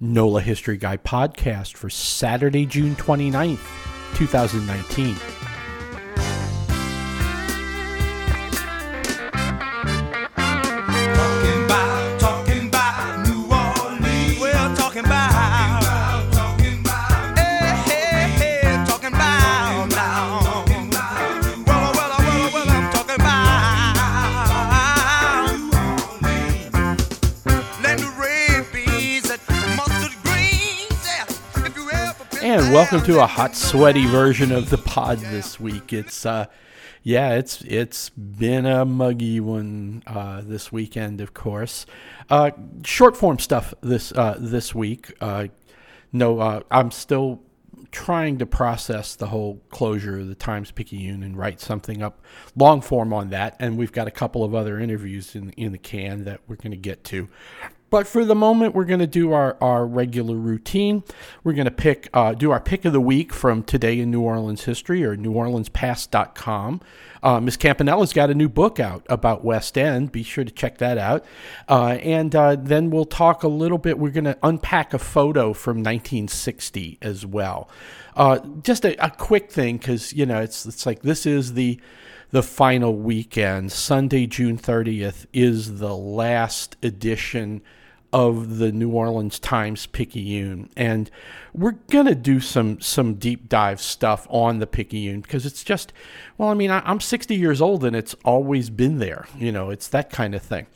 NOLA History Guy podcast for Saturday, June 29th, 2019. Welcome to a hot, sweaty version of the pod this week. It's uh, yeah, it's it's been a muggy one uh, this weekend, of course. Uh, short form stuff this uh, this week. Uh, no, uh, I'm still trying to process the whole closure of the Times Picayune and write something up long form on that. And we've got a couple of other interviews in in the can that we're going to get to. But for the moment, we're going to do our, our regular routine. We're going to pick uh, do our pick of the week from Today in New Orleans History or NewOrleansPast.com. Uh, Miss Campanella's got a new book out about West End. Be sure to check that out. Uh, and uh, then we'll talk a little bit. We're going to unpack a photo from 1960 as well. Uh, just a, a quick thing because you know it's it's like this is the the final weekend. Sunday, June 30th, is the last edition of the New Orleans Times Picayune, and we're gonna do some some deep dive stuff on the Picayune because it's just, well, I mean, I, I'm 60 years old and it's always been there. You know, it's that kind of thing.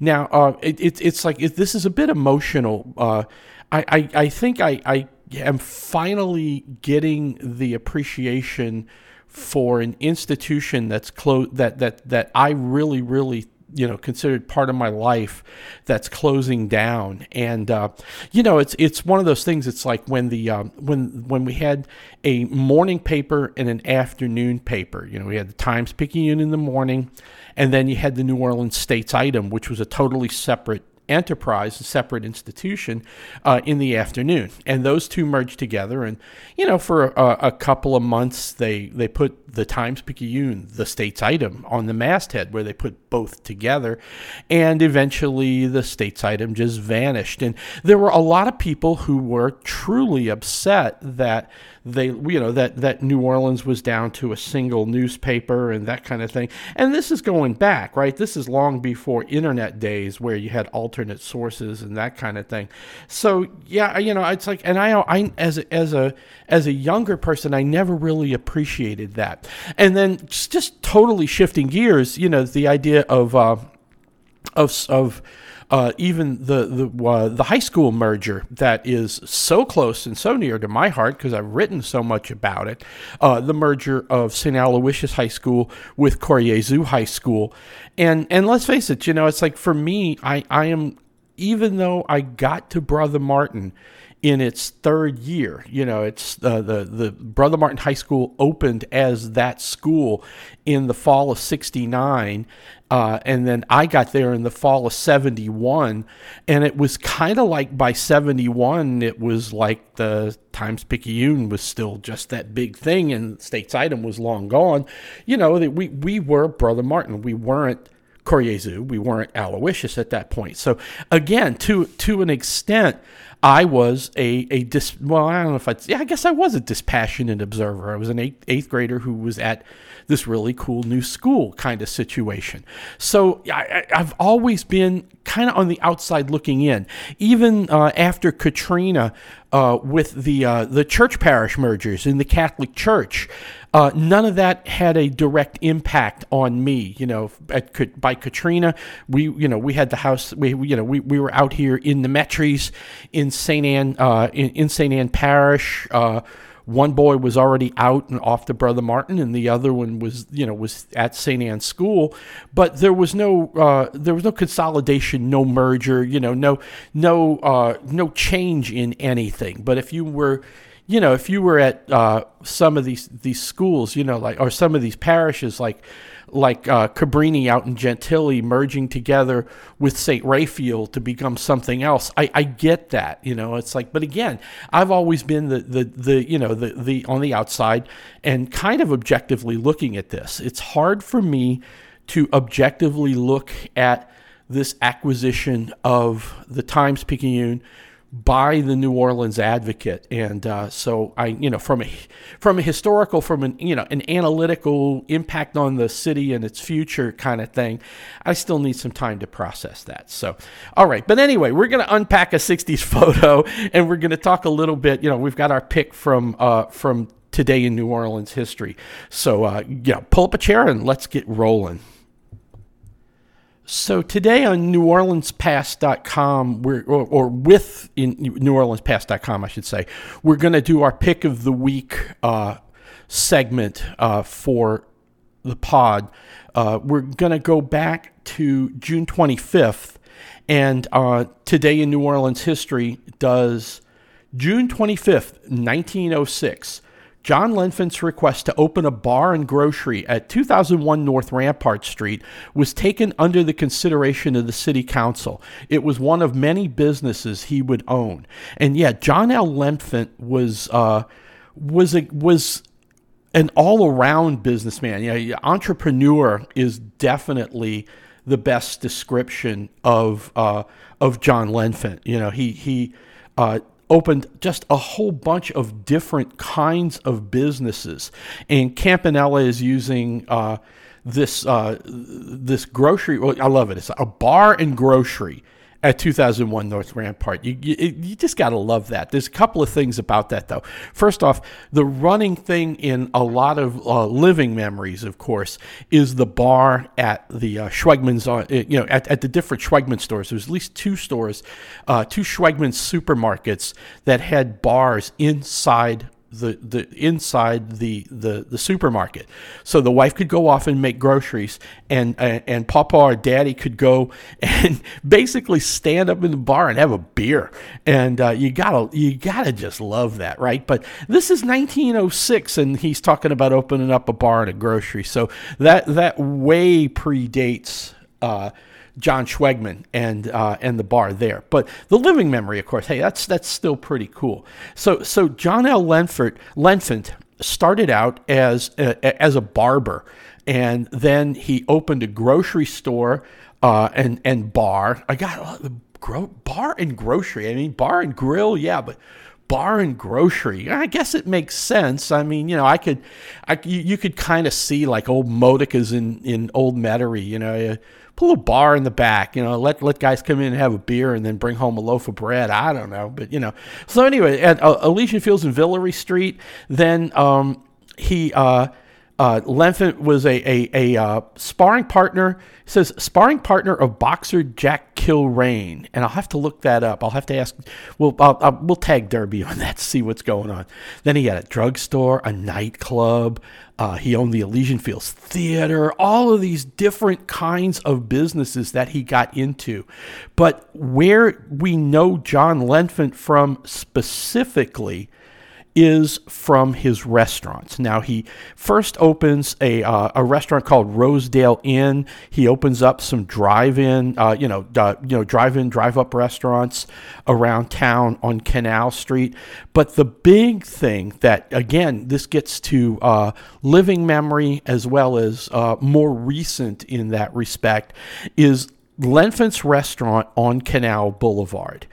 Now, uh, it, it, it's like it, this is a bit emotional. Uh, I, I I think I I am finally getting the appreciation for an institution that's close that that that I really really you know considered part of my life that's closing down. And uh, you know it's it's one of those things it's like when the um, when when we had a morning paper and an afternoon paper. You know we had the Times Picayune in the morning and then you had the New Orleans States item which was a totally separate enterprise, a separate institution, uh, in the afternoon, and those two merged together. And you know, for a, a couple of months, they they put the Times Picayune, the States Item, on the masthead, where they put both together, and eventually the States Item just vanished. And there were a lot of people who were truly upset that they you know that that New Orleans was down to a single newspaper and that kind of thing. And this is going back, right? This is long before internet days where you had alternate sources and that kind of thing. So, yeah, you know, it's like and I I as a, as a as a younger person, I never really appreciated that. And then just, just totally shifting gears, you know, the idea of uh of of uh, even the the uh, the high school merger that is so close and so near to my heart because I've written so much about it. Uh, the merger of St. Aloysius High School with Cor Jesu High School, and and let's face it, you know, it's like for me, I I am even though I got to Brother Martin in its third year. You know, it's uh, the the Brother Martin High School opened as that school in the fall of '69, uh, and then I got there in the fall of '71, and it was kind of like by '71, it was like the Times Picayune was still just that big thing, and States Item was long gone. You know, that we we were Brother Martin, we weren't. Cor Jesu, we weren't Aloysius at that point. So again, to to an extent, I was a a dis. Well, I don't know if I. Yeah, I guess I was a dispassionate observer. I was an eighth, eighth grader who was at this really cool new school kind of situation. So I, I've always been kind of on the outside looking in. Even uh, after Katrina, uh, with the uh, the church parish mergers in the Catholic Church. Uh, none of that had a direct impact on me. You know, at, by Katrina, we you know we had the house. We you know we, we were out here in the Metries, in Saint Anne, uh, in, in Saint Anne Parish. One boy was already out and off to Brother Martin, and the other one was you know was at Saint Anne School. But there was no uh, there was no consolidation, no merger. You know, no no uh, no change in anything. But if you were you know, if you were at uh, some of these these schools, you know, like or some of these parishes, like like uh, Cabrini out in Gentilly, merging together with St. Raphael to become something else, I, I get that. You know, it's like, but again, I've always been the the, the you know the the on the outside and kind of objectively looking at this. It's hard for me to objectively look at this acquisition of the Times Picayune by the New Orleans Advocate, and uh, so I, you know, from a from a historical, from an you know an analytical impact on the city and its future kind of thing, I still need some time to process that. So, all right, but anyway, we're going to unpack a '60s photo, and we're going to talk a little bit. You know, we've got our pick from uh, from today in New Orleans history. So, uh, yeah, pull up a chair and let's get rolling. So today on NewOrleansPast.com, we're or, or with in NewOrleansPast.com, I should say, we're going to do our pick of the week uh, segment uh, for the pod. Uh, we're going to go back to June 25th, and uh, today in New Orleans history does June 25th, 1906. John Lenfant's request to open a bar and grocery at 2001 North Rampart Street was taken under the consideration of the city council. It was one of many businesses he would own. And yeah, John L. Lenfant was uh, was a, was an all-around businessman. Yeah, entrepreneur is definitely the best description of uh, of John Lenfant. You know, he he uh, opened just a whole bunch of different kinds of businesses. And Campanella is using uh, this uh, this grocery. Well, I love it. It's a bar and grocery at 2001 North Rampart. You, you, you just got to love that. There's a couple of things about that, though. First off, the running thing in a lot of uh, living memories, of course, is the bar at the uh, Schwegmann's, uh, you know, at, at the different Schwegmann stores. There's at least two stores, uh, two Schwegmann supermarkets that had bars inside the the inside the, the the supermarket. So the wife could go off and make groceries, and and, and Papa or Daddy could go and basically stand up in the bar and have a beer. And uh, you gotta you gotta just love that, right? But this is 1906, and he's talking about opening up a bar and a grocery. So that that way predates. Uh, John Schwegmann and uh, and the bar there. But the living memory, of course, hey, that's that's still pretty cool. So so John L. Lenfant Lenfant started out as a, as a barber, and then he opened a grocery store uh, and and bar. I got the gro- bar and grocery. I mean, bar and grill, yeah, but bar and grocery. I guess it makes sense. I mean, you know, I could, I you, you could kind of see like old Modica's in in Old Metairie. You know, put a bar in the back. You know, let let guys come in and have a beer and then bring home a loaf of bread. I don't know, but you know. So anyway, at uh, Elysian Fields and Villere Street, then um, he. Uh, uh, Lenfant was a, a, a uh, sparring partner. It says sparring partner of boxer Jack Kilrain, and I'll have to look that up. I'll have to ask. We'll I'll, I'll, we'll tag Derby on that to see what's going on. Then he had a drugstore, a nightclub. Uh, he owned the Elysian Fields Theater. All of these different kinds of businesses that he got into, but where we know John Lenfant from specifically is from his restaurants. Now he first opens a uh, a restaurant called Rosedale Inn. He opens up some drive-in, uh, you know, uh, you know, drive-in, drive-up restaurants around town on Canal Street. But the big thing that again, this gets to uh, living memory as well as uh, more recent in that respect is Lenfant's restaurant on Canal Boulevard.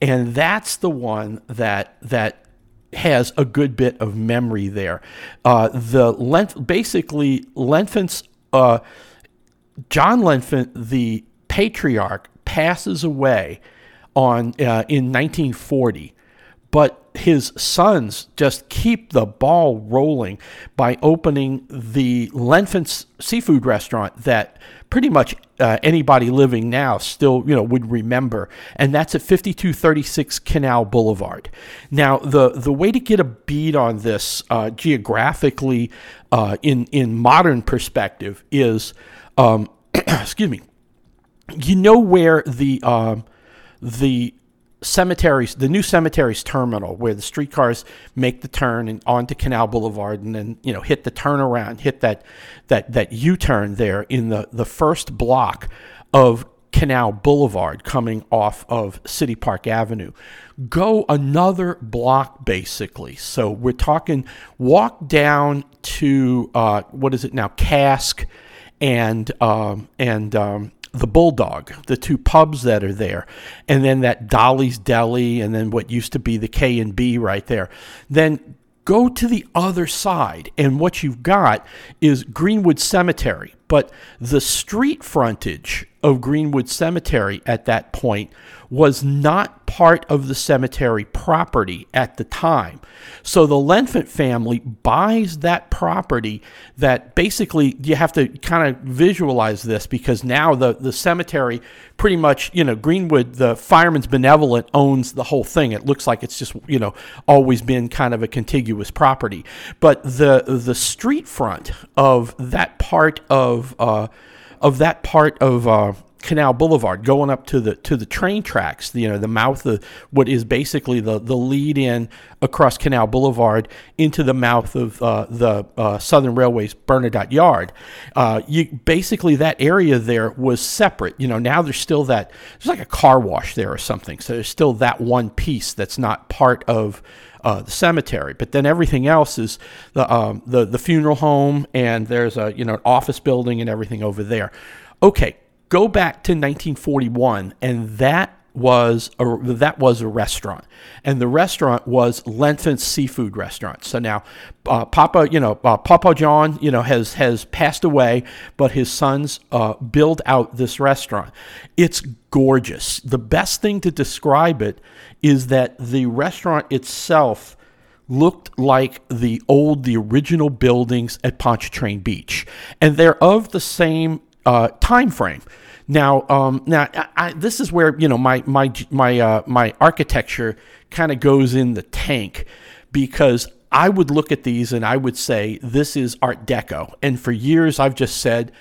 And that's the one that that has a good bit of memory there. Uh, the Lenf- basically Lenfant's uh, John Lenfant, the patriarch, passes away on uh, in 1940, but his sons just keep the ball rolling by opening the Lenfant's seafood restaurant that pretty much uh, anybody living now still you know would remember. And that's at 5236 canal boulevard. Now the the way to get a bead on this uh, geographically uh, in in modern perspective is um, excuse me you know where the um, the cemeteries, the new cemeteries terminal, where the streetcars make the turn and onto Canal Boulevard, and then you know hit the turnaround, hit that that that U-turn there in the the first block of Canal Boulevard coming off of City Park Avenue. Go another block basically. So we're talking walk down to uh, what is it now, Cask and um, and um, the Bulldog, the two pubs that are there, and then that Dolly's Deli, and then what used to be the K and B right there. Then go to the other side, and what you've got is Greenwood Cemetery. But the street frontage of Greenwood Cemetery at that point was not part of the cemetery property at the time. So the Lenfant family buys that property that basically you have to kind of visualize this because now the, the cemetery pretty much, you know, Greenwood, the Fireman's Benevolent owns the whole thing. It looks like it's just, you know, always been kind of a contiguous property. But the the street front of that part of uh, of that part of uh, Canal Boulevard, going up to the to the train tracks, you know, the mouth of what is basically the the lead in across Canal Boulevard into the mouth of uh, the uh, Southern Railway's Bernadotte Yard. Uh, you basically that area there was separate. You know, now there's still that there's like a car wash there or something. So there's still that one piece that's not part of. Uh, the cemetery, but then everything else is the um, the the funeral home, and there's a you know an office building and everything over there. Okay, go back to 1941, and that was a, that was a restaurant, and the restaurant was Lenfant's Seafood Restaurant. So now, uh, Papa, you know, uh, Papa John, you know, has has passed away, but his sons uh, build out this restaurant. It's gorgeous. The best thing to describe it is that the restaurant itself looked like the old, the original buildings at Pontchartrain Beach, and they're of the same uh, time frame. Now, um, now I, I, this is where you know my my my uh, my architecture kind of goes in the tank because I would look at these and I would say this is Art Deco, and for years I've just said,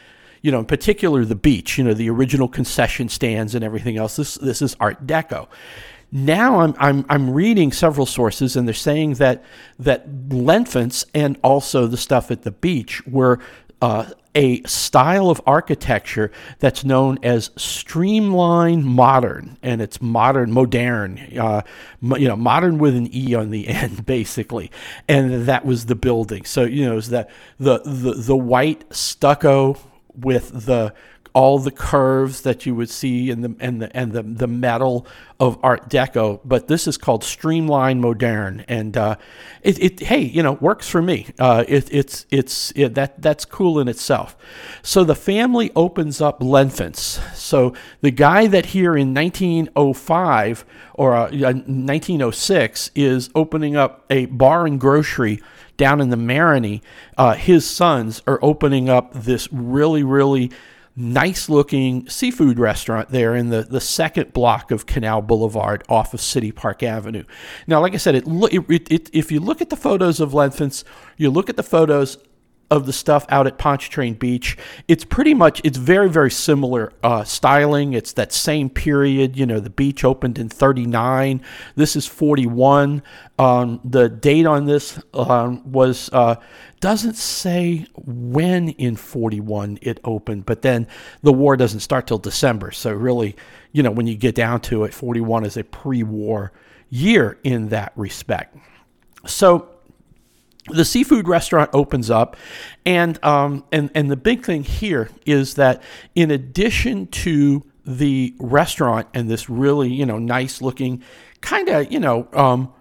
you know, in particular the beach, you know, the original concession stands and everything else. This this is Art Deco. Now I'm, I'm, I'm reading several sources and they're saying that that Lenfants and also the stuff at the beach were uh, a style of architecture that's known as streamline modern, and it's modern, modern, uh, you know, modern with an e on the end, basically. And that was the building. So you know, is that the the the white stucco with the all the curves that you would see in the and the and the, the metal of Art Deco, but this is called Streamline Modern, and uh, it, it hey you know works for me. Uh, it, it's it's it, that that's cool in itself. So the family opens up Lenfants. So the guy that here in 1905 or uh, 1906 is opening up a bar and grocery down in the Marigny. Uh, his sons are opening up this really really nice looking seafood restaurant there in the, the second block of Canal Boulevard off of City Park Avenue. Now, like I said, it, it, it, if you look at the photos of Lenfants, you look at the photos of the stuff out at Pontchartrain Beach. It's pretty much it's very very similar uh, styling. It's that same period. You know, the beach opened in '39. This is '41. Um, the date on this um, was uh, doesn't say when in 41 it opened, but then the war doesn't start till December. So really, you know, when you get down to it, 41 is a pre-war year in that respect. So the seafood restaurant opens up, and um, and and the big thing here is that in addition to the restaurant and this really you know nice looking kind of you know um,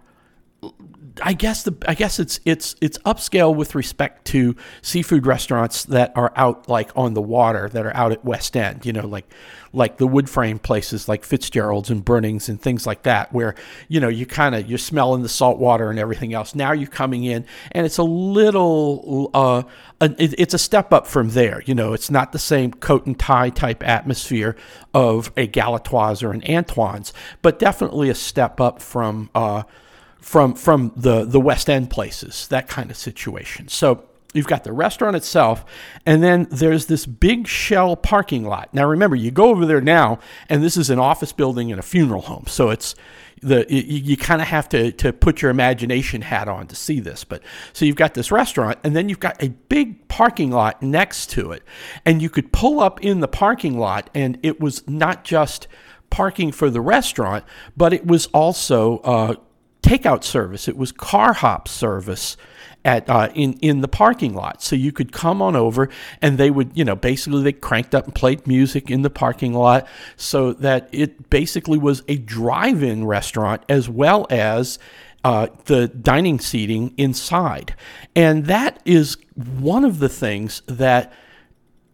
I guess the I guess it's it's it's upscale with respect to seafood restaurants that are out like on the water that are out at West End, you know, like like the wood frame places like Fitzgerald's and Brunings and things like that, where you know you kind of you're smelling the salt water and everything else. Now you're coming in and it's a little uh, it, it's a step up from there. You know, it's not the same coat and tie type atmosphere of a Galatoire's or an Antoine's, but definitely a step up from. Uh, from from the the West End places, that kind of situation. So you've got the restaurant itself, and then there's this big shell parking lot. Now remember, you go over there now, and this is an office building and a funeral home, so it's the you, you kind of have to to put your imagination hat on to see this. But so you've got this restaurant, and then you've got a big parking lot next to it, and you could pull up in the parking lot, and it was not just parking for the restaurant, but it was also uh, takeout service. It was car hop service at uh, in in the parking lot. So you could come on over, and they would you know basically they cranked up and played music in the parking lot, so that it basically was a drive-in restaurant as well as. Uh, the dining seating inside, and that is one of the things that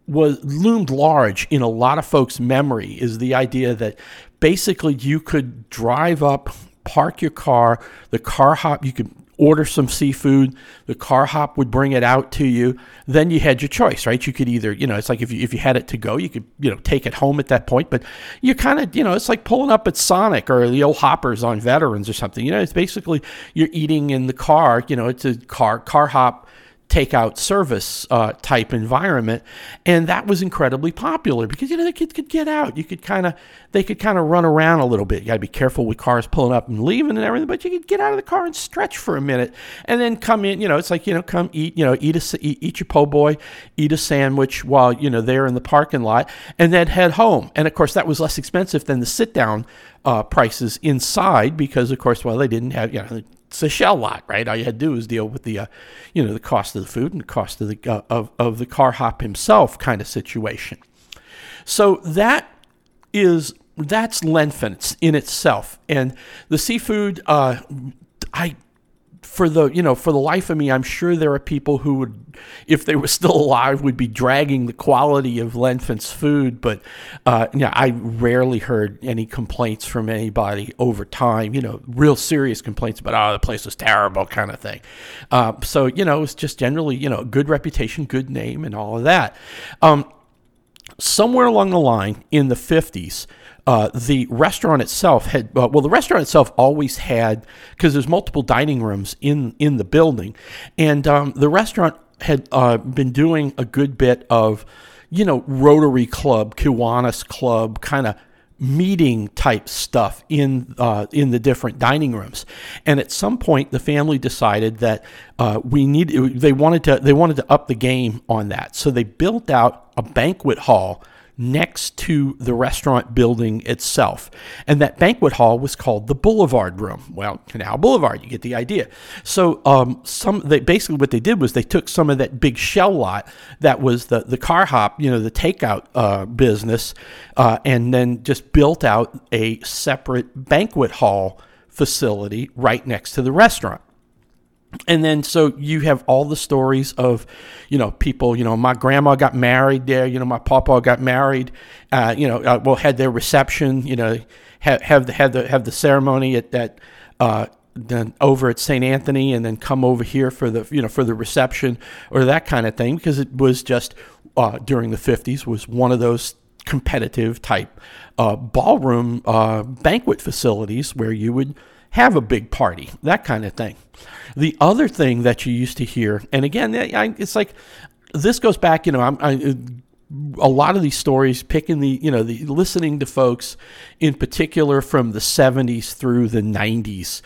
was loomed large in a lot of folks' memory is the idea that basically you could drive up, park your car, the car hop, you could order some seafood, the car hop would bring it out to you. Then you had your choice, right? You could either, you know, it's like if you, if you had it to go, you could, you know, take it home at that point. But you're kind of, you know, it's like pulling up at Sonic or the old hoppers on Veterans or something. You know, it's basically you're eating in the car, you know, it's a car, car hop takeout service uh, type environment, and that was incredibly popular because you know the kids could get out. You could kind of they could kind of run around a little bit. You got to be careful with cars pulling up and leaving and everything, but you could get out of the car and stretch for a minute, and then come in. You know, it's like you know, come eat. You know, eat a eat, eat your po' boy, eat a sandwich while you know they're in the parking lot, and then head home. And of course, that was less expensive than the sit down uh, prices inside because, of course, well, they didn't have you know it's a shell lot, right? All you had to do is deal with the, uh, you know, the cost of the food and the cost of the uh, of of the car hop himself kind of situation. So that is that's Lenfant's in itself, and the seafood. Uh, I for the you know for the life of me i'm sure there are people who would if they were still alive would be dragging the quality of lenfant's food but uh, yeah, i rarely heard any complaints from anybody over time you know real serious complaints about oh the place was terrible kind of thing. Uh, so you know it's just generally you know good reputation good name and all of that. Um, somewhere along the line in the 50s uh, the restaurant itself had uh, well the restaurant itself always had because there's multiple dining rooms in in the building and um, the restaurant had uh, been doing a good bit of you know rotary club kiwanis club kind of meeting type stuff in uh, in the different dining rooms. And at some point, the family decided that uh, we need they wanted to they wanted to up the game on that. So they built out a banquet hall next to the restaurant building itself. And that banquet hall was called the Boulevard Room. Well, Canal Boulevard, you get the idea. So um, some they basically what they did was they took some of that big shell lot that was the the car hop, you know, the takeout uh, business, uh, and then just built out a separate banquet hall facility right next to the restaurant and then so you have all the stories of you know people you know my grandma got married there you know my papa got married uh, you know uh, well had their reception you know have have the have the have the ceremony at that uh, then over at St. Anthony and then come over here for the you know for the reception or that kind of thing because it was just uh, during the 50s was one of those competitive type uh, ballroom uh, banquet facilities where you would have a big party, that kind of thing. The other thing that you used to hear, and again, it's like this goes back, you know, I'm, I, a lot of these stories picking the you know the listening to folks in particular from the 70s through the 90s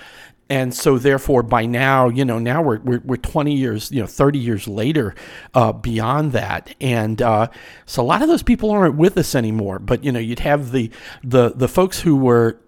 and so therefore by now you know now we're, we're, we're 20 years you know 30 years later uh, beyond that. And uh, so a lot of those people aren't with us anymore. But you know you'd have the the the folks who were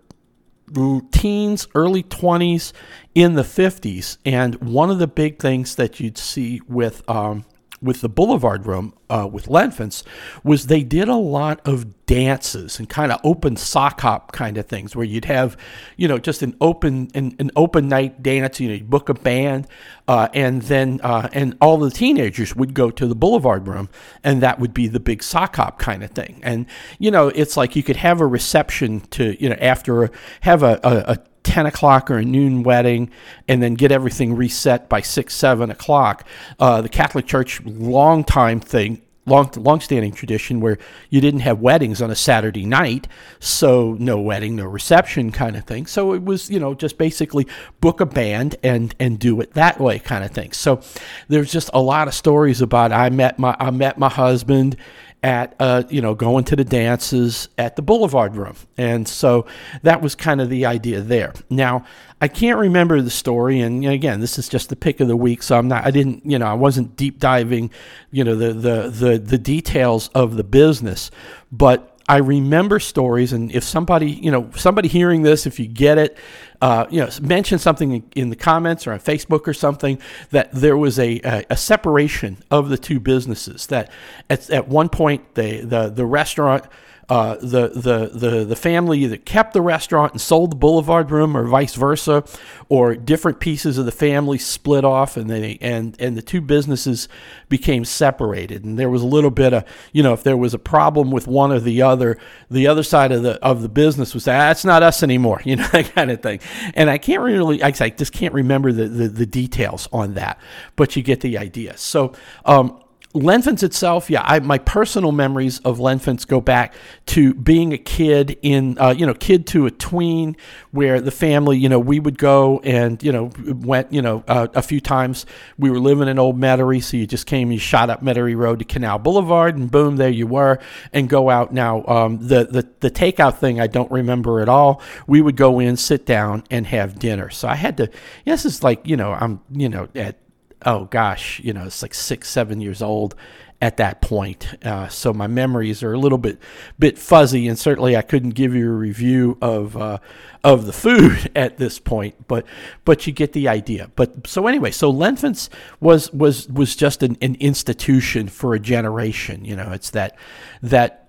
teens, early 20s, in the 50s. And one of the big things that you'd see with um, with the Boulevard Room uh, with Lenfant's was they did a lot of dances and kind of open sock hop kind of things where you'd have, you know, just an open an, an open night dance. You know, you book a band, uh, and then uh, and all the teenagers would go to the Boulevard Room, and that would be the big sock hop kind of thing. And you know, it's like you could have a reception to you know after have a, a, a 10 o'clock or a noon wedding and then get everything reset by 6, 7 o'clock. Uh, the Catholic Church, long time thing, long long-standing tradition where you didn't have weddings on a Saturday night, so no wedding, no reception kind of thing. So it was, you know, just basically book a band and and do it that way kind of thing. So there's just a lot of stories about I met my I met my husband at uh, you know going to the dances at the Boulevard Room, and so that was kind of the idea there. Now I can't remember the story, and again, this is just the pick of the week, so I'm not. I didn't you know I wasn't deep diving, you know the the the the details of the business, but I remember stories, and if somebody, you know, somebody hearing this, if you get it, uh, you know, mention something in the comments or on Facebook or something that there was a, a, a separation of the two businesses. That at, at one point, the the the restaurant uh, the, the, the, the family either kept the restaurant and sold the boulevard room or vice versa, or different pieces of the family split off and they and, and the two businesses became separated. And there was a little bit of, you know, if there was a problem with one or the other, the other side of the of the business was ah, not us anymore, you know, that kind of thing. And I can't really I just can't remember the, the, the details on that, but you get the idea. So um, Lenfants itself, yeah, I, my personal memories of Lenfants go back to being a kid in, uh, you know, kid to a tween, where the family, you know, we would go and, you know, went, you know, uh, a few times. We were living in Old Metairie, so you just came, you shot up Metairie Road to Canal Boulevard, and boom, there you were, and go out. Now, um, the, the, the takeout thing, I don't remember at all. We would go in, sit down, and have dinner. So I had to, yes, it's like, you know, I'm, you know, at oh gosh, you know, it's like six, seven years old at that point. Uh, so my memories are a little bit bit fuzzy, and certainly I couldn't give you a review of uh, of the food at this point. But but you get the idea. But so anyway, so Lenfants was was was just an, an institution for a generation. You know, it's that that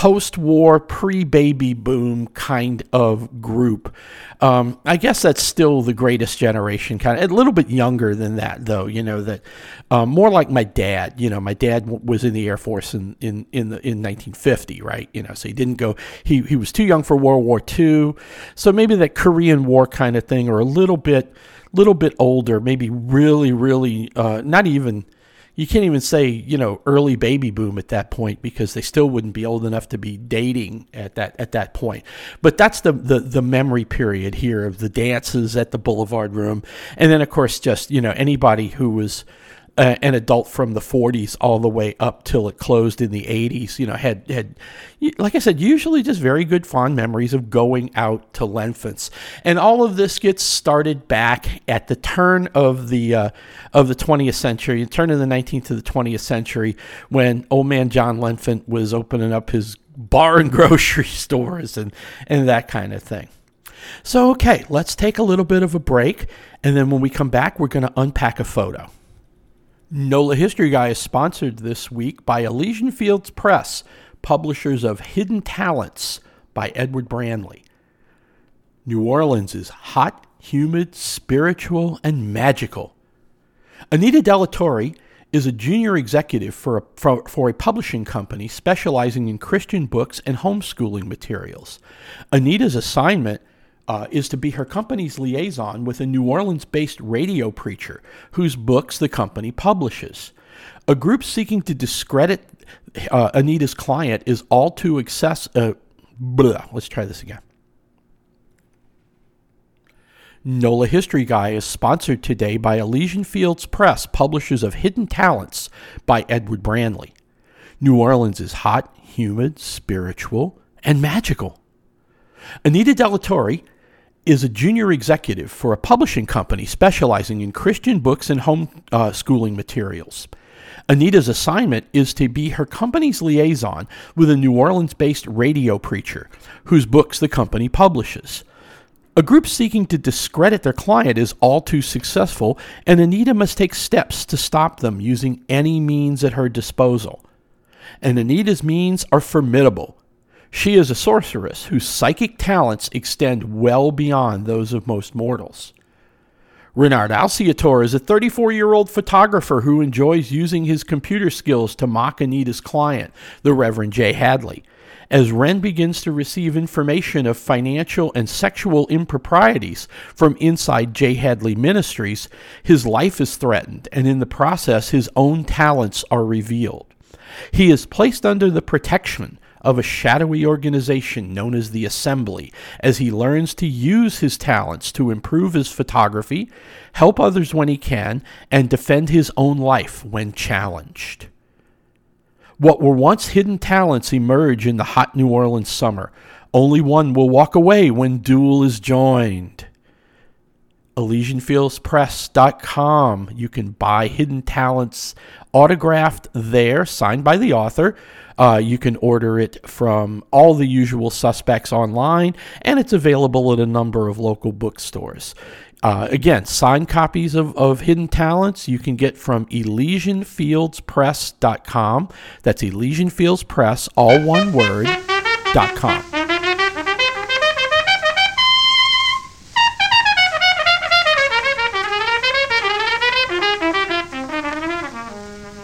post-war, pre-baby boom kind of group. Um, I guess that's still the greatest generation, kind of a little bit younger than that, though. You know that um, more like my dad. You know, my dad w- was in the Air Force in in in, the, in 1950, right? You know, so he didn't go. He he was too young for World War II, so maybe that Korean War kind of thing, or a little bit little bit older, maybe really really uh, not even you can't even say you know early baby boom at that point because they still wouldn't be old enough to be dating at that at that point. But that's the the, the memory period here of the dances at the Boulevard Room, and then of course just you know anybody who was uh, an adult from the 40s all the way up till it closed in the 80s. You know, had had like I said, usually just very good fond memories of going out to Lenfants, and all of this gets started back at the turn of the uh, of the 20th century, the turn of the 19th to the 20th century, when old man John Lenfant was opening up his bar and grocery stores and and that kind of thing. So, okay, let's take a little bit of a break. And then when we come back, we're going to unpack a photo. NOLA History Guy is sponsored this week by Elysian Fields Press, publishers of Hidden Talents by Edward Branley. New Orleans is hot, humid, spiritual, and magical. Anita Delatorre is a junior executive for a, for, for a publishing company specializing in Christian books and homeschooling materials. Anita's assignment uh, is to be her company's liaison with a New Orleans based radio preacher whose books the company publishes. A group seeking to discredit uh, Anita's client is all too excess. Uh, let's try this again. NOLA History Guy is sponsored today by Elysian Fields Press, publishers of Hidden Talents by Edward Branley. New Orleans is hot, humid, spiritual, and magical. Anita Delatorre is a junior executive for a publishing company specializing in Christian books and home uh, schooling materials. Anita's assignment is to be her company's liaison with a New Orleans based radio preacher whose books the company publishes. A group seeking to discredit their client is all too successful, and Anita must take steps to stop them using any means at her disposal. And Anita's means are formidable. She is a sorceress whose psychic talents extend well beyond those of most mortals. Renard Alciator is a 34 year old photographer who enjoys using his computer skills to mock Anita's client, the Reverend Jay Hadley. As Ren begins to receive information of financial and sexual improprieties from inside Jay Hadley Ministries, his life is threatened, and in the process, his own talents are revealed. He is placed under the protection of a shadowy organization known as the Assembly as he learns to use his talents to improve his photography, help others when he can, and defend his own life when challenged. What were once hidden talents emerge in the hot New Orleans summer. Only one will walk away when duel is joined. ElysianFieldsPress.com. You can buy Hidden Talents autographed there, signed by the author. Uh, you can order it from all the usual suspects online, and it's available at a number of local bookstores. Uh, again, signed copies of, of Hidden Talents you can get from ElysianFieldsPress.com. That's ElysianFieldsPress, all one word, dot com.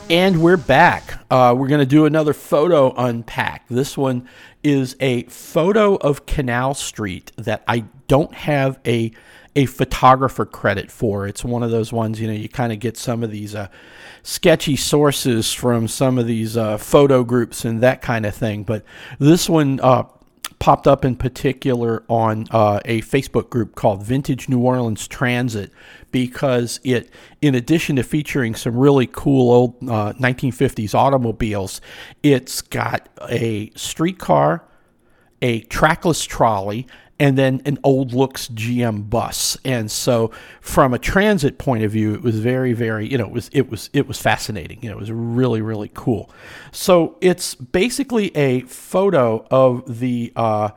And we're back. Uh, we're going to do another photo unpack. This one is a photo of Canal Street that I don't have a a photographer credit for. It's one of those ones, you know, you kind of get some of these uh, sketchy sources from some of these uh, photo groups and that kind of thing. But this one uh, popped up in particular on uh, a Facebook group called Vintage New Orleans Transit because it, in addition to featuring some really cool old uh, 1950s automobiles, it's got a streetcar, a trackless trolley, and then an old looks GM bus. And so from a transit point of view, it was very, very, you know, it was it was it was fascinating. You know, it was really, really cool. So it's basically a photo of the uh,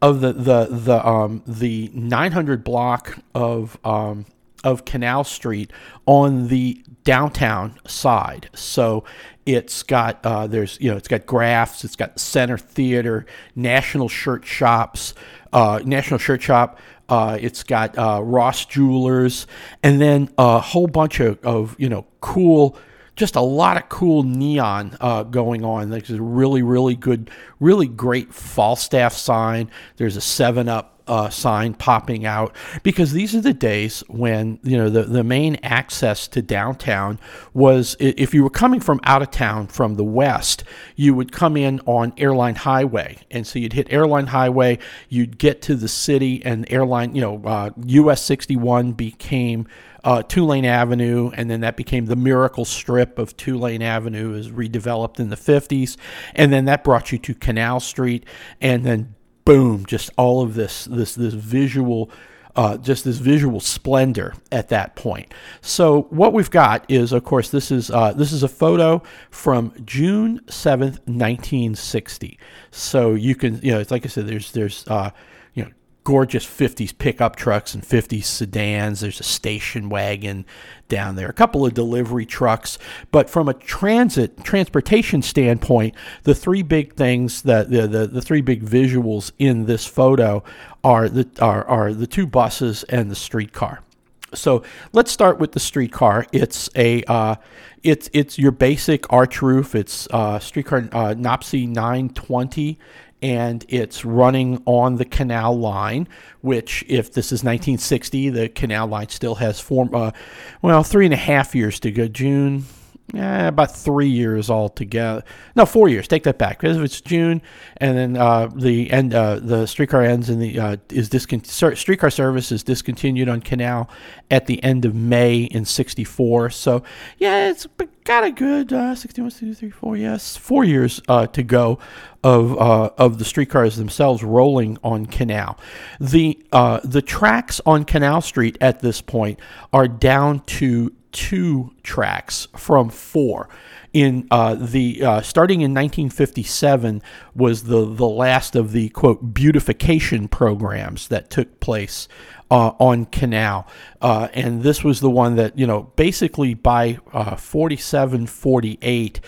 of the the the um the 900 block of um of Canal Street on the downtown side. So it's got uh, there's you know it's got graphs, it's got Center Theater, National Shirt Shops, uh, National Shirt Shop. Uh, it's got uh, Ross Jewelers, and then a whole bunch of, of you know cool just a lot of cool neon uh, going on. There's a really, really good, really great Falstaff sign. There's a Seven Up uh, sign popping out because these are the days when you know the, the main access to downtown was if you were coming from out of town from the west you would come in on airline highway. And so you'd hit airline highway you'd get to the city and airline you know uh, us 61 became uh, Tulane Avenue, and then that became the Miracle Strip of Tulane Avenue, is redeveloped in the 50s, and then that brought you to Canal Street, and then boom, just all of this this this visual. Uh, just this visual splendor at that point. So what we've got is, of course, this is uh, this is a photo from June seventh, nineteen sixty. So you can, you know, it's like I said, there's there's uh, gorgeous 50s pickup trucks and 50s sedans. There's a station wagon down there, a couple of delivery trucks. But from a transit transportation standpoint, the three big things that the, the, the three big visuals in this photo are the are, are the two buses and the streetcar. So let's start with the streetcar. It's a uh, it's it's your basic arch roof. It's uh, streetcar uh, NOPSI 920 and it's running on the canal line, which, if this is 1960, the canal line still has four, uh, well, three and a half years to go. June, eh, about three years altogether. No, four years. Take that back. Because it's June, and then uh, the end, uh, the streetcar ends, and the uh, is discon- streetcar service is discontinued on Canal at the end of May in '64. So yeah, it's got a good uh, 61, 2, 3, 4, yes, four years uh, to go of uh, of the streetcars themselves rolling on Canal. The uh, the tracks on Canal Street at this point are down to two tracks from four. In uh, the uh, starting in 1957 was the the last of the quote beautification programs that took place uh, on Canal, uh, and this was the one that you know basically by uh, 47, 48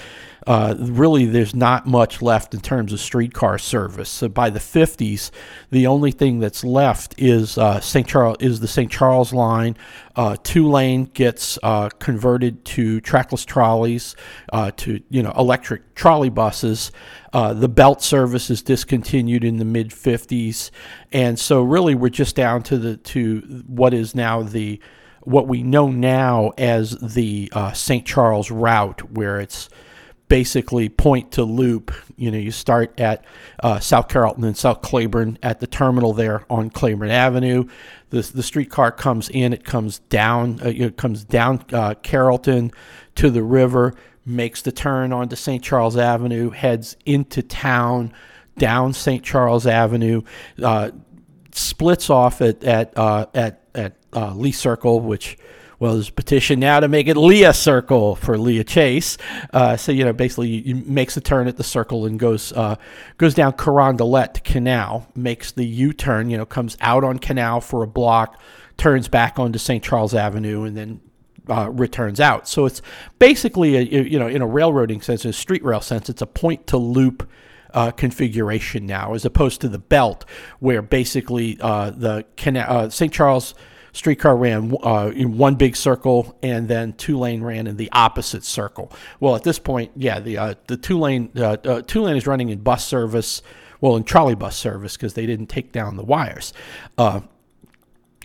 uh, really there's not much left in terms of streetcar service. So by the 50s, the only thing that's left is uh, St. Charles is the St. Charles line. Uh, lane gets uh, converted to trackless trolleys, uh, to you know electric trolley buses. Uh, the belt service is discontinued in the mid 50s, and so really we're just down to the to what is now the what we know now as the St. Charles route, where it's basically point to loop. You know, you start at uh, South Carrollton and South Claiborne at the terminal there on Claiborne Avenue. The, the streetcar comes in, it comes down, uh, it comes down uh, Carrollton to the river, makes the turn onto St. Charles Avenue, heads into town, down St. Charles Avenue, uh, splits off at at uh, at uh, Lee Circle, which well, there's a petition now to make it Leah Circle for Leah Chase. Uh, so you know, basically, you, makes a turn at the circle and goes uh, goes down Carondelet to Canal, makes the U-turn. You know, comes out on Canal for a block, turns back onto St. Charles Avenue, and then uh, returns out. So it's basically, a, you know, in a railroading sense, in a street rail sense, it's a point to loop. Uh, configuration now, as opposed to the belt, where basically uh, the uh, St. Charles streetcar ran uh, in one big circle, and then Tulane ran in the opposite circle. Well, at this point, yeah, the uh, the Tulane uh, uh Tulane is running in bus service, well, in trolley bus service because they didn't take down the wires. Uh,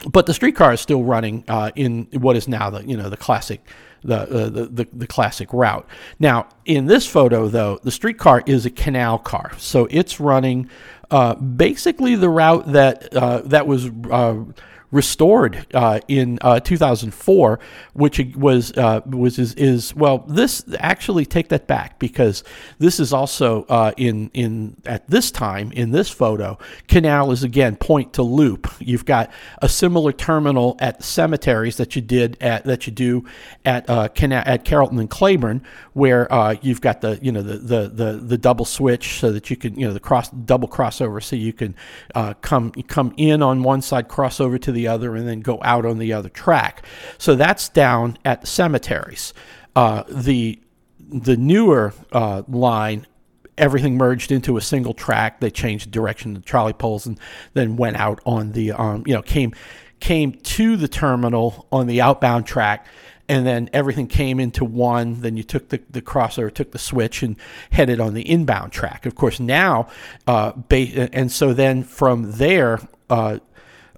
but the streetcar is still running uh, in what is now the you know the classic the, the, the, the, classic route. Now, in this photo, though, the streetcar is a canal car. So it's running uh, basically the route that, uh, that was uh, restored uh, in uh, 2004, which was uh, was is, is, well. This actually take that back because this is also uh, in in at this time in this photo. Canal is again point to loop. You've got a similar terminal at cemeteries that you did at that you do at uh, Canal at Carrollton and Claiborne, where uh, you've got the you know the, the the the double switch so that you can you know the cross double crossover so you can come come in on one side, cross over to the the other and then go out on the other track. So that's down at the cemeteries. Uh, the the newer uh, line, everything merged into a single track. They changed the direction of the trolley poles and then went out on the um, you know came came to the terminal on the outbound track and then everything came into one. Then you took the, the crossover, took the switch, and headed on the inbound track. Of course, now, uh, ba- and so then from there, uh,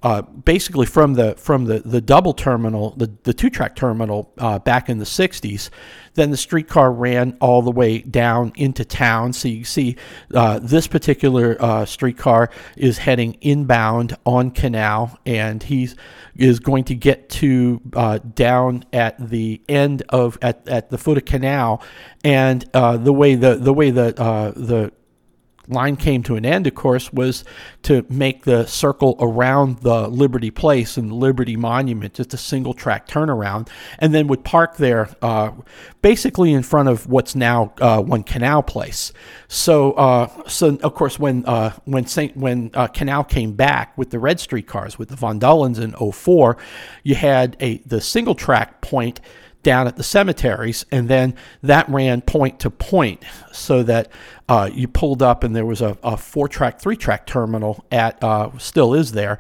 uh, basically from the from the, the double terminal, the, the two track terminal uh, back in the 60s. Then the streetcar ran all the way down into town. So you see uh, this particular uh, streetcar is heading inbound on Canal, and he is going to get to uh, down at the end of at, at the foot of Canal, and uh, the way the the way the the line came to an end, of course, was to make the circle around the Liberty Place and the Liberty Monument just a single track turnaround, and then would park there uh, basically in front of what's now uh, One Canal Place. So, uh, so of course, when uh, when Saint when uh, Canal came back with the Red Street cars with the Von Dullens in 04, you had a the single track point down at the cemeteries, and then that ran point to point so that uh, you pulled up and there was a, a four track, three track terminal at, uh, still is there,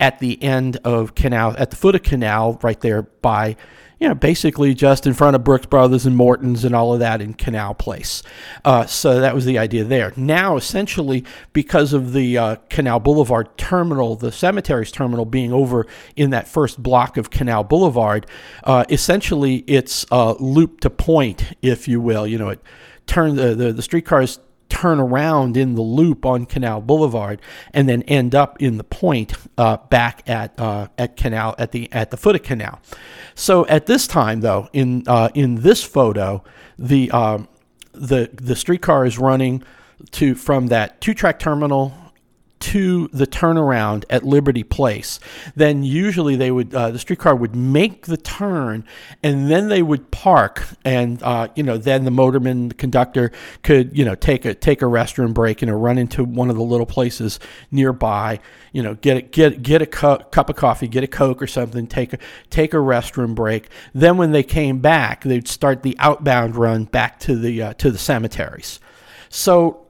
at the end of Canal, at the foot of Canal, right there by you know, basically just in front of Brooks Brothers and Morton's and all of that in Canal Place. Uh, so that was the idea there. Now, essentially, because of the uh, Canal Boulevard terminal, the cemeteries terminal being over in that first block of Canal Boulevard, uh, essentially it's loop to point, if you will. You know, it turn the, the, the streetcars turn around in the loop on Canal Boulevard and then end up in the point uh, back at uh, at Canal at the at the foot of Canal. So at this time, though, in uh, in this photo, the um, the the streetcar is running to from that two track terminal to the turnaround at Liberty Place, then usually they would uh, the streetcar would make the turn, and then they would park, and uh, you know then the motorman, the conductor could you know take a take a restroom break, you know run into one of the little places nearby, you know get a, get get a cu- cup of coffee, get a coke or something, take a take a restroom break. Then when they came back, they'd start the outbound run back to the uh, to the cemeteries. So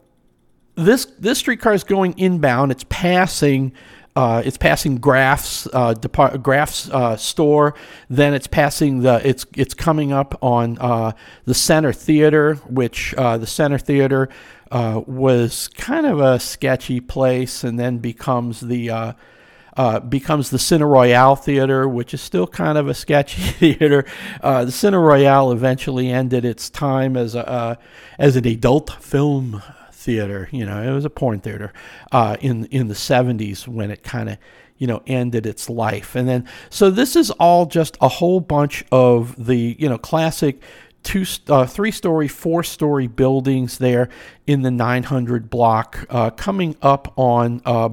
this this streetcar is going inbound. It's passing. Uh, it's passing Graff's uh, depart, uh, store. Then it's passing the. It's it's coming up on uh, the Center Theater, which uh, the Center Theater uh, was kind of a sketchy place, and then becomes the. becomes the Cine Royale Theater, which is still kind of a sketchy theater. the Cine Royale eventually ended its time as a as an adult film theater. You know, it was a porn theater uh, in in the '70s when it kind of you know ended its life. And then so this is all just a whole bunch of the you know classic two, uh, three story, four story buildings there in the 900 block, uh, coming up on uh,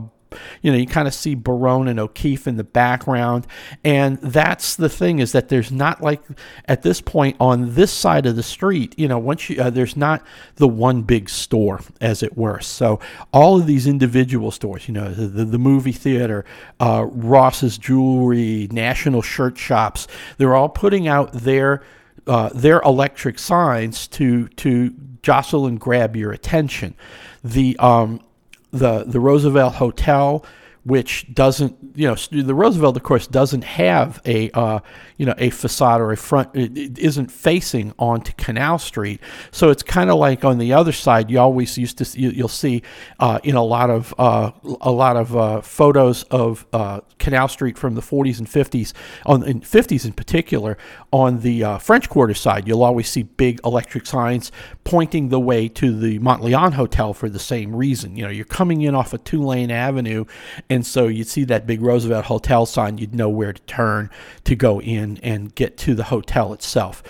you know, you kind of see Baronne and O'Keefe in the background. And that's the thing is that there's not like at this point on this side of the street, you know, once you, uh, there's not the one big store, as it were. So all of these individual stores, you know, the, the, movie theater, uh, Ross's Jewelry, National Shirt Shops, they're all putting out their uh, their electric signs to to jostle and grab your attention. The um, the the Roosevelt Hotel which doesn't, you know, the Roosevelt, of course, doesn't have a, uh, you know, a facade or a front. It, isn't facing onto Canal Street, so it's kind of like on the other side. You always used to, you, you'll see uh, in a lot of uh, a lot of uh, photos of uh, Canal Street from the 40s and 50s, on in 50s in particular, on the uh, French Quarter side, you'll always see big electric signs pointing the way to the Monteleone Hotel for the same reason. You know, you're coming in off of Tulane Avenue and so you'd see that big Roosevelt Hotel sign, you'd know where to turn to go in and get to the hotel itself.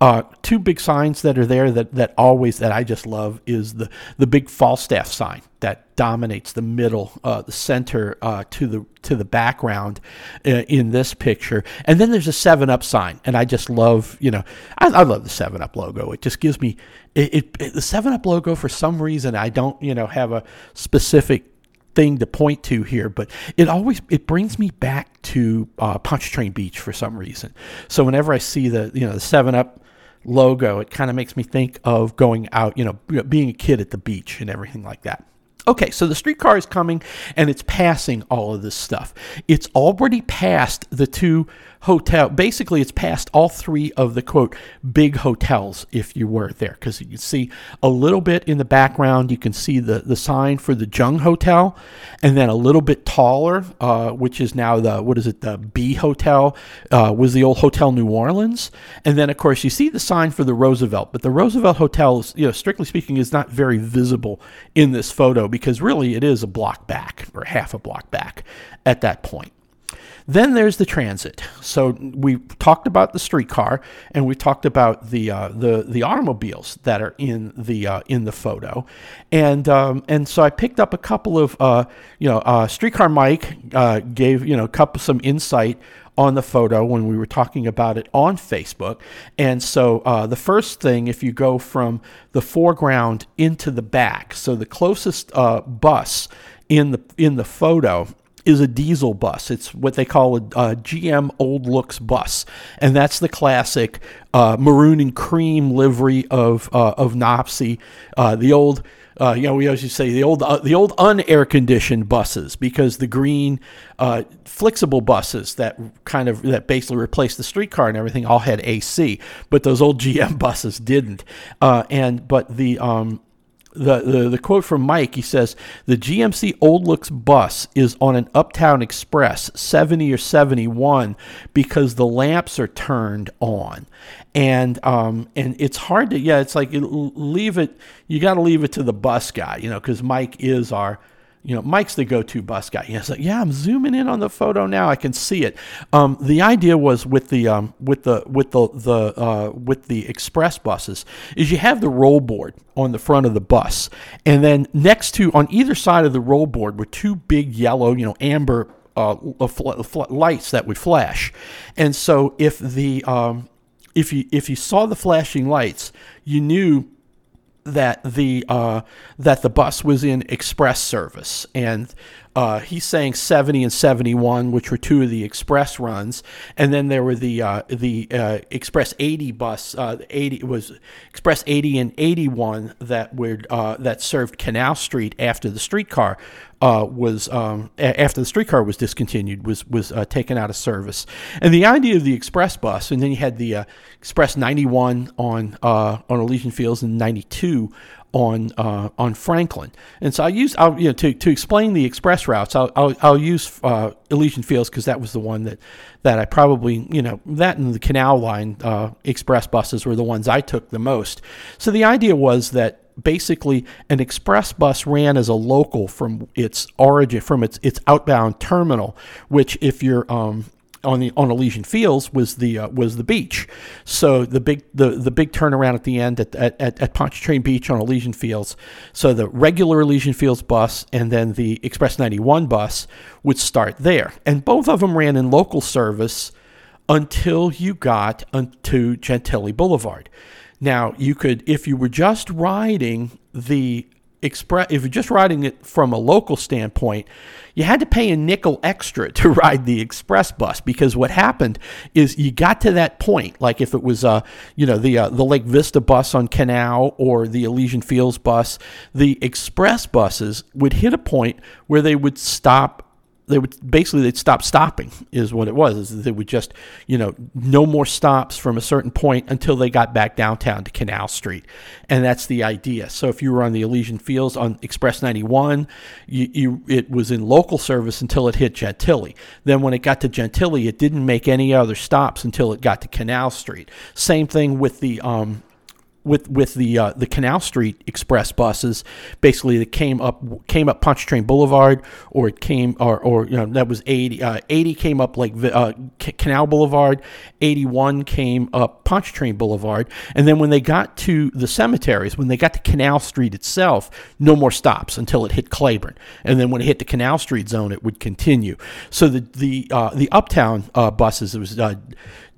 Uh, two big signs that are there that, that always that I just love is the the big Falstaff sign that dominates the middle, uh, the center uh, to the to the background uh, in this picture, and then there's a Seven Up sign, and I just love you know I, I love the Seven Up logo. It just gives me it, it, it the Seven Up logo for some reason I don't you know have a specific thing to point to here, but it always it brings me back to uh, Pontchartrain Beach for some reason. So whenever I see the you know the Seven Up logo, it kind of makes me think of going out, you know, being a kid at the beach and everything like that. Okay, so the streetcar is coming and it's passing all of this stuff. It's already passed the two hotel. Basically, it's past all three of the quote big hotels if you were there, because you can see a little bit in the background. You can see the the sign for the Jung Hotel, and then a little bit taller, uh, which is now the what is it? The B Hotel uh, was the old Hotel New Orleans, and then of course you see the sign for the Roosevelt. But the Roosevelt Hotel, is, you know, strictly speaking, is not very visible in this photo because really it is a block back or half a block back at that point. Then there's the transit. So we talked about the streetcar, and we talked about the uh, the the automobiles that are in the uh, in the photo, and um, and so I picked up a couple of uh, you know uh, streetcar Mike uh, gave you know a couple some insight on the photo when we were talking about it on Facebook. And so uh, the first thing, if you go from the foreground into the back, so the closest uh, bus in the in the photo is a diesel bus. It's what they call a, a GM Old Looks bus, and that's the classic uh, maroon and cream livery of uh, of NOPSI, uh, the old. Uh, you know, we always say the old uh, the old unair conditioned buses because the green uh, flexible buses that kind of that basically replaced the streetcar and everything all had AC, but those old GM buses didn't. and but the um, the, the, the quote from Mike, he says, the GMC Old Looks bus is on an Uptown Express 70 or 71 because the lamps are turned on. And um, and it's hard to, yeah, it's like leave it, you got to leave it to the bus guy, you know, because Mike is our you know, Mike's the go-to bus guy. He's like, yeah, I'm zooming in on the photo now. I can see it. Um, the idea was with the um, with the with the the uh, with the express buses is you have the roll board on the front of the bus, and then next to on either side of the roll board were two big yellow, you know, amber uh, lights that would flash, and so if the um, if you if you saw the flashing lights, you knew that the uh, that the bus was in express service, and uh, he's saying 70 and 71, which were two of the express runs, and then there were the uh, the uh, express 80 bus. Uh, 80 was express 80 and 81 that would uh, that served Canal Street after the streetcar uh, was um, after the streetcar was discontinued was was uh, taken out of service. And the idea of the express bus, and then you had the uh, express 91 on uh, on Elysian Fields and 92 on uh, on Franklin. And so I use I'll, you know to, to explain the express routes. I'll I'll, I'll use uh, Elysian Fields because that was the one that that I probably you know that and the Canal Line uh, express buses were the ones I took the most. So the idea was that basically an express bus ran as a local from its origin from its its outbound terminal, which if you're um, on the on Elysian Fields was the uh, was the beach. So the big the, the big turnaround at the end at, at, at, Pontchartrain Beach on Elysian Fields. So the regular Elysian Fields bus and then the Express 91 bus would start there, and both of them ran in local service until you got to Gentilly Boulevard. Now you could, if you were just riding the express if you're just riding it from a local standpoint you had to pay a nickel extra to ride the express bus because what happened is you got to that point like if it was uh you know the uh, the Lake Vista bus on Canal or the Elysian Fields bus the express buses would hit a point where they would stop they would basically they'd stop stopping is what it was is they would just you know no more stops from a certain point until they got back downtown to canal street. And that's the idea. So if you were on the elysian fields on express 91 you, you it was in local service until it hit gentilly then when it got to gentilly it didn't make any other stops until it got to canal street. Same thing with the um, with with the uh, the Canal Street Express buses, basically that came up came up Pontchartrain Boulevard, or it came or or you know that was 80, uh, 80 came up like uh, Canal Boulevard, eighty one came up Pontchartrain Boulevard, and then when they got to the cemeteries, when they got to Canal Street itself, no more stops until it hit Claiborne, and then when it hit the Canal Street zone, it would continue. So the the uh, the Uptown uh, buses, it was uh,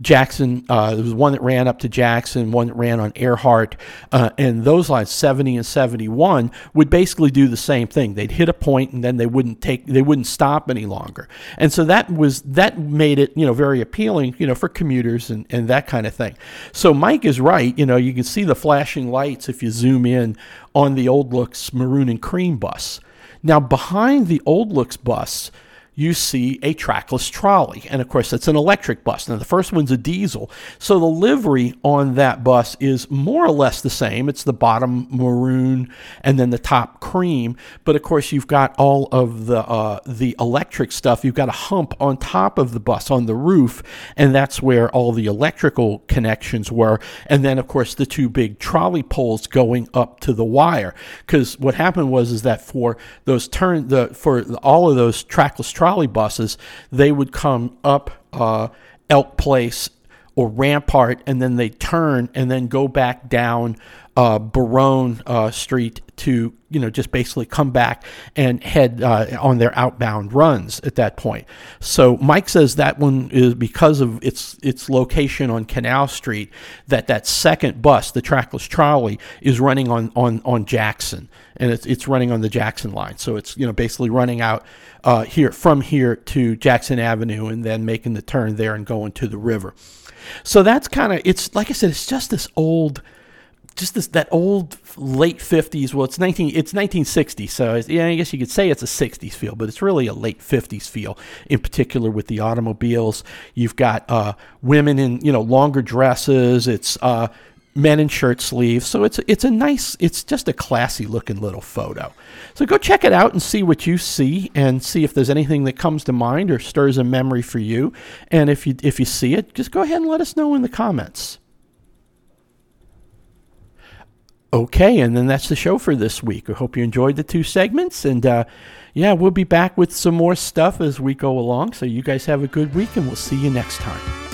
Jackson. Uh, there was one that ran up to Jackson, one that ran on Earhart, uh, and those lines, 70 and 71, would basically do the same thing. They'd hit a point and then they wouldn't take, they wouldn't stop any longer. And so that was that made it, you know, very appealing, you know, for commuters and, and that kind of thing. So Mike is right. You know, you can see the flashing lights if you zoom in on the Old Looks maroon and cream bus. Now behind the Old Looks bus you see a trackless trolley. And of course, it's an electric bus. Now, the first one's a diesel. So the livery on that bus is more or less the same. It's the bottom maroon and then the top cream. But of course, you've got all of the, uh, the electric stuff. You've got a hump on top of the bus on the roof, and that's where all the electrical connections were. And then, of course, the two big trolley poles going up to the wire. Because what happened was is that for those turn the for all of those trackless trolley buses, they would come up uh, Elk Place or Rampart, and then they turn and then go back down uh, Baronne uh, Street to you know just basically come back and head uh, on their outbound runs at that point. So Mike says that one is because of its its location on Canal Street that that second bus, the trackless trolley, is running on on on Jackson and it's it's running on the Jackson line. So it's you know basically running out uh, here from here to Jackson Avenue and then making the turn there and going to the river. So that's kind of it's like I said, it's just this old just this that old late 50s well it's 19 it's 1960 so yeah i guess you could say it's a 60s feel but it's really a late 50s feel in particular with the automobiles. You've got uh, women in you know longer dresses it's uh, men in shirt sleeves so it's it's a nice it's just a classy looking little photo. So go check it out and see what you see and see if there's anything that comes to mind or stirs a memory for you. And if you if you see it just go ahead and let us know in the comments Okay, and then that's the show for this week. I hope you enjoyed the two segments, and uh, yeah, we'll be back with some more stuff as we go along. So you guys have a good week, and we'll see you next time.